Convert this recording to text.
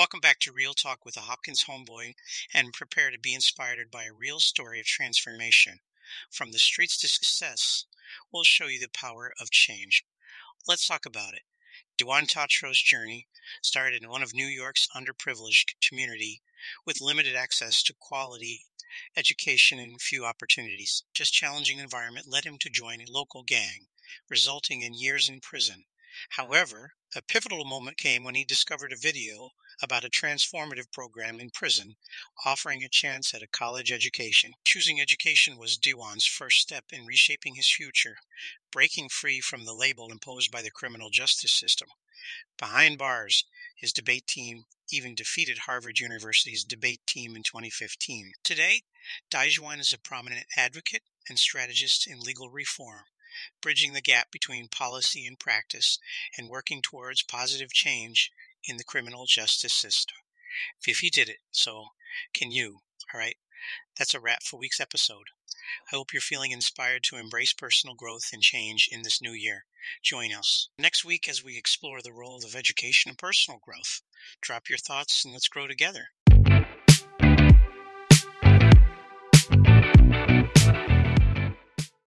Welcome back to Real Talk with a Hopkins Homeboy and prepare to be inspired by a real story of transformation. From the streets to success, we'll show you the power of change. Let's talk about it. Dyjuan Tatro's journey started in one of New York's underprivileged community with limited access to quality education and few opportunities. Just challenging environment led him to join a local gang, resulting in years in prison. However, a pivotal moment came when he discovered a video about a transformative program in prison offering a chance at a college education. Choosing education was Dyjuan's first step in reshaping his future, breaking free from the label imposed by the criminal justice system. Behind bars, his debate team even defeated Harvard University's debate team in 2015. Today, Dyjuan is a prominent advocate and strategist in legal reform, bridging the gap between policy and practice and working towards positive change in the criminal justice system. If he did it, so can you. All right. That's a wrap for week's episode. I hope you're feeling inspired to embrace personal growth and change in this new year. Join us next week as we explore the role of education and personal growth. Drop your thoughts and let's grow together.